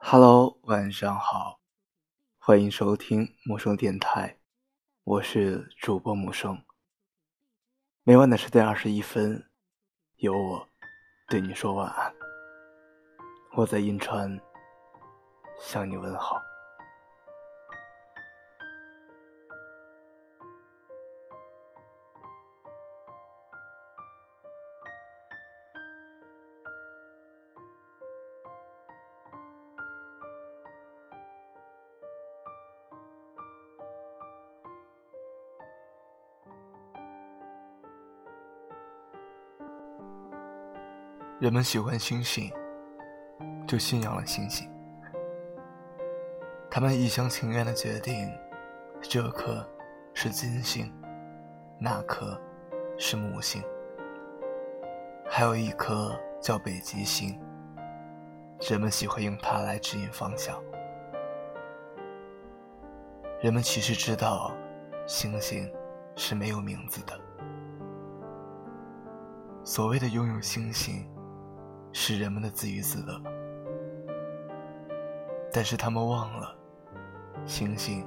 Hello，晚上好，欢迎收听陌生电台，我是主播木生。每晚的十点二十一分，有我对你说晚安。我在银川向你问好。人们喜欢星星，就信仰了星星。他们一厢情愿的决定，这颗是金星，那颗是木星，还有一颗叫北极星。人们喜欢用它来指引方向。人们其实知道，星星是没有名字的。所谓的拥有星星。是人们的自娱自乐，但是他们忘了，星星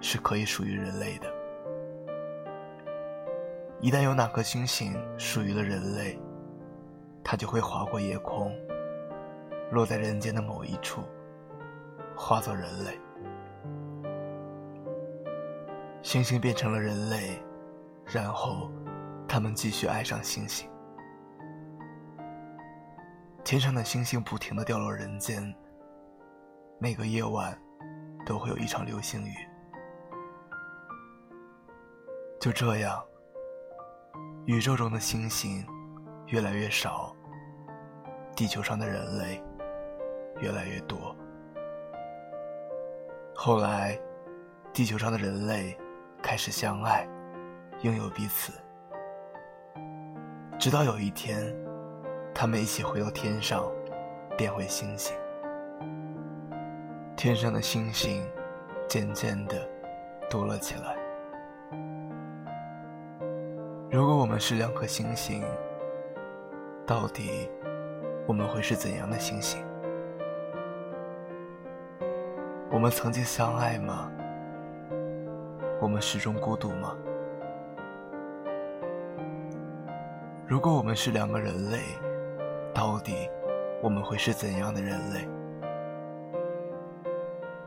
是可以属于人类的。一旦有哪颗星星属于了人类，它就会划过夜空，落在人间的某一处，化作人类。星星变成了人类，然后他们继续爱上星星。天上的星星不停的掉落人间，每个夜晚都会有一场流星雨。就这样，宇宙中的星星越来越少，地球上的人类越来越多。后来，地球上的人类开始相爱，拥有彼此，直到有一天。他们一起回到天上，变回星星。天上的星星渐渐的多了起来。如果我们是两颗星星，到底我们会是怎样的星星？我们曾经相爱吗？我们始终孤独吗？如果我们是两个人类？到底我们会是怎样的人类？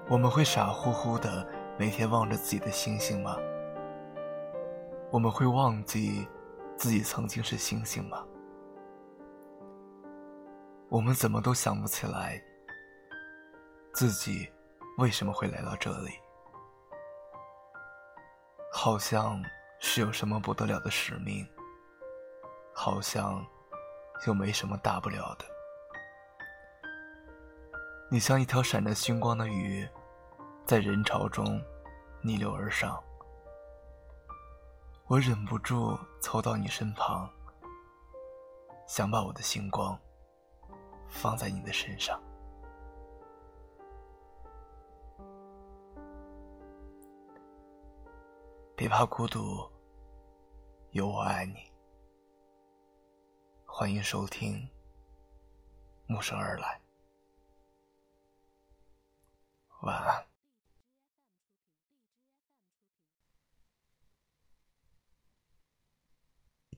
我们会傻乎乎的每天望着自己的星星吗？我们会忘记自己曾经是星星吗？我们怎么都想不起来自己为什么会来到这里？好像是有什么不得了的使命，好像……又没什么大不了的。你像一条闪着星光的鱼，在人潮中逆流而上。我忍不住凑到你身旁，想把我的星光放在你的身上。别怕孤独，有我爱你。欢迎收听《陌生而来》，晚安。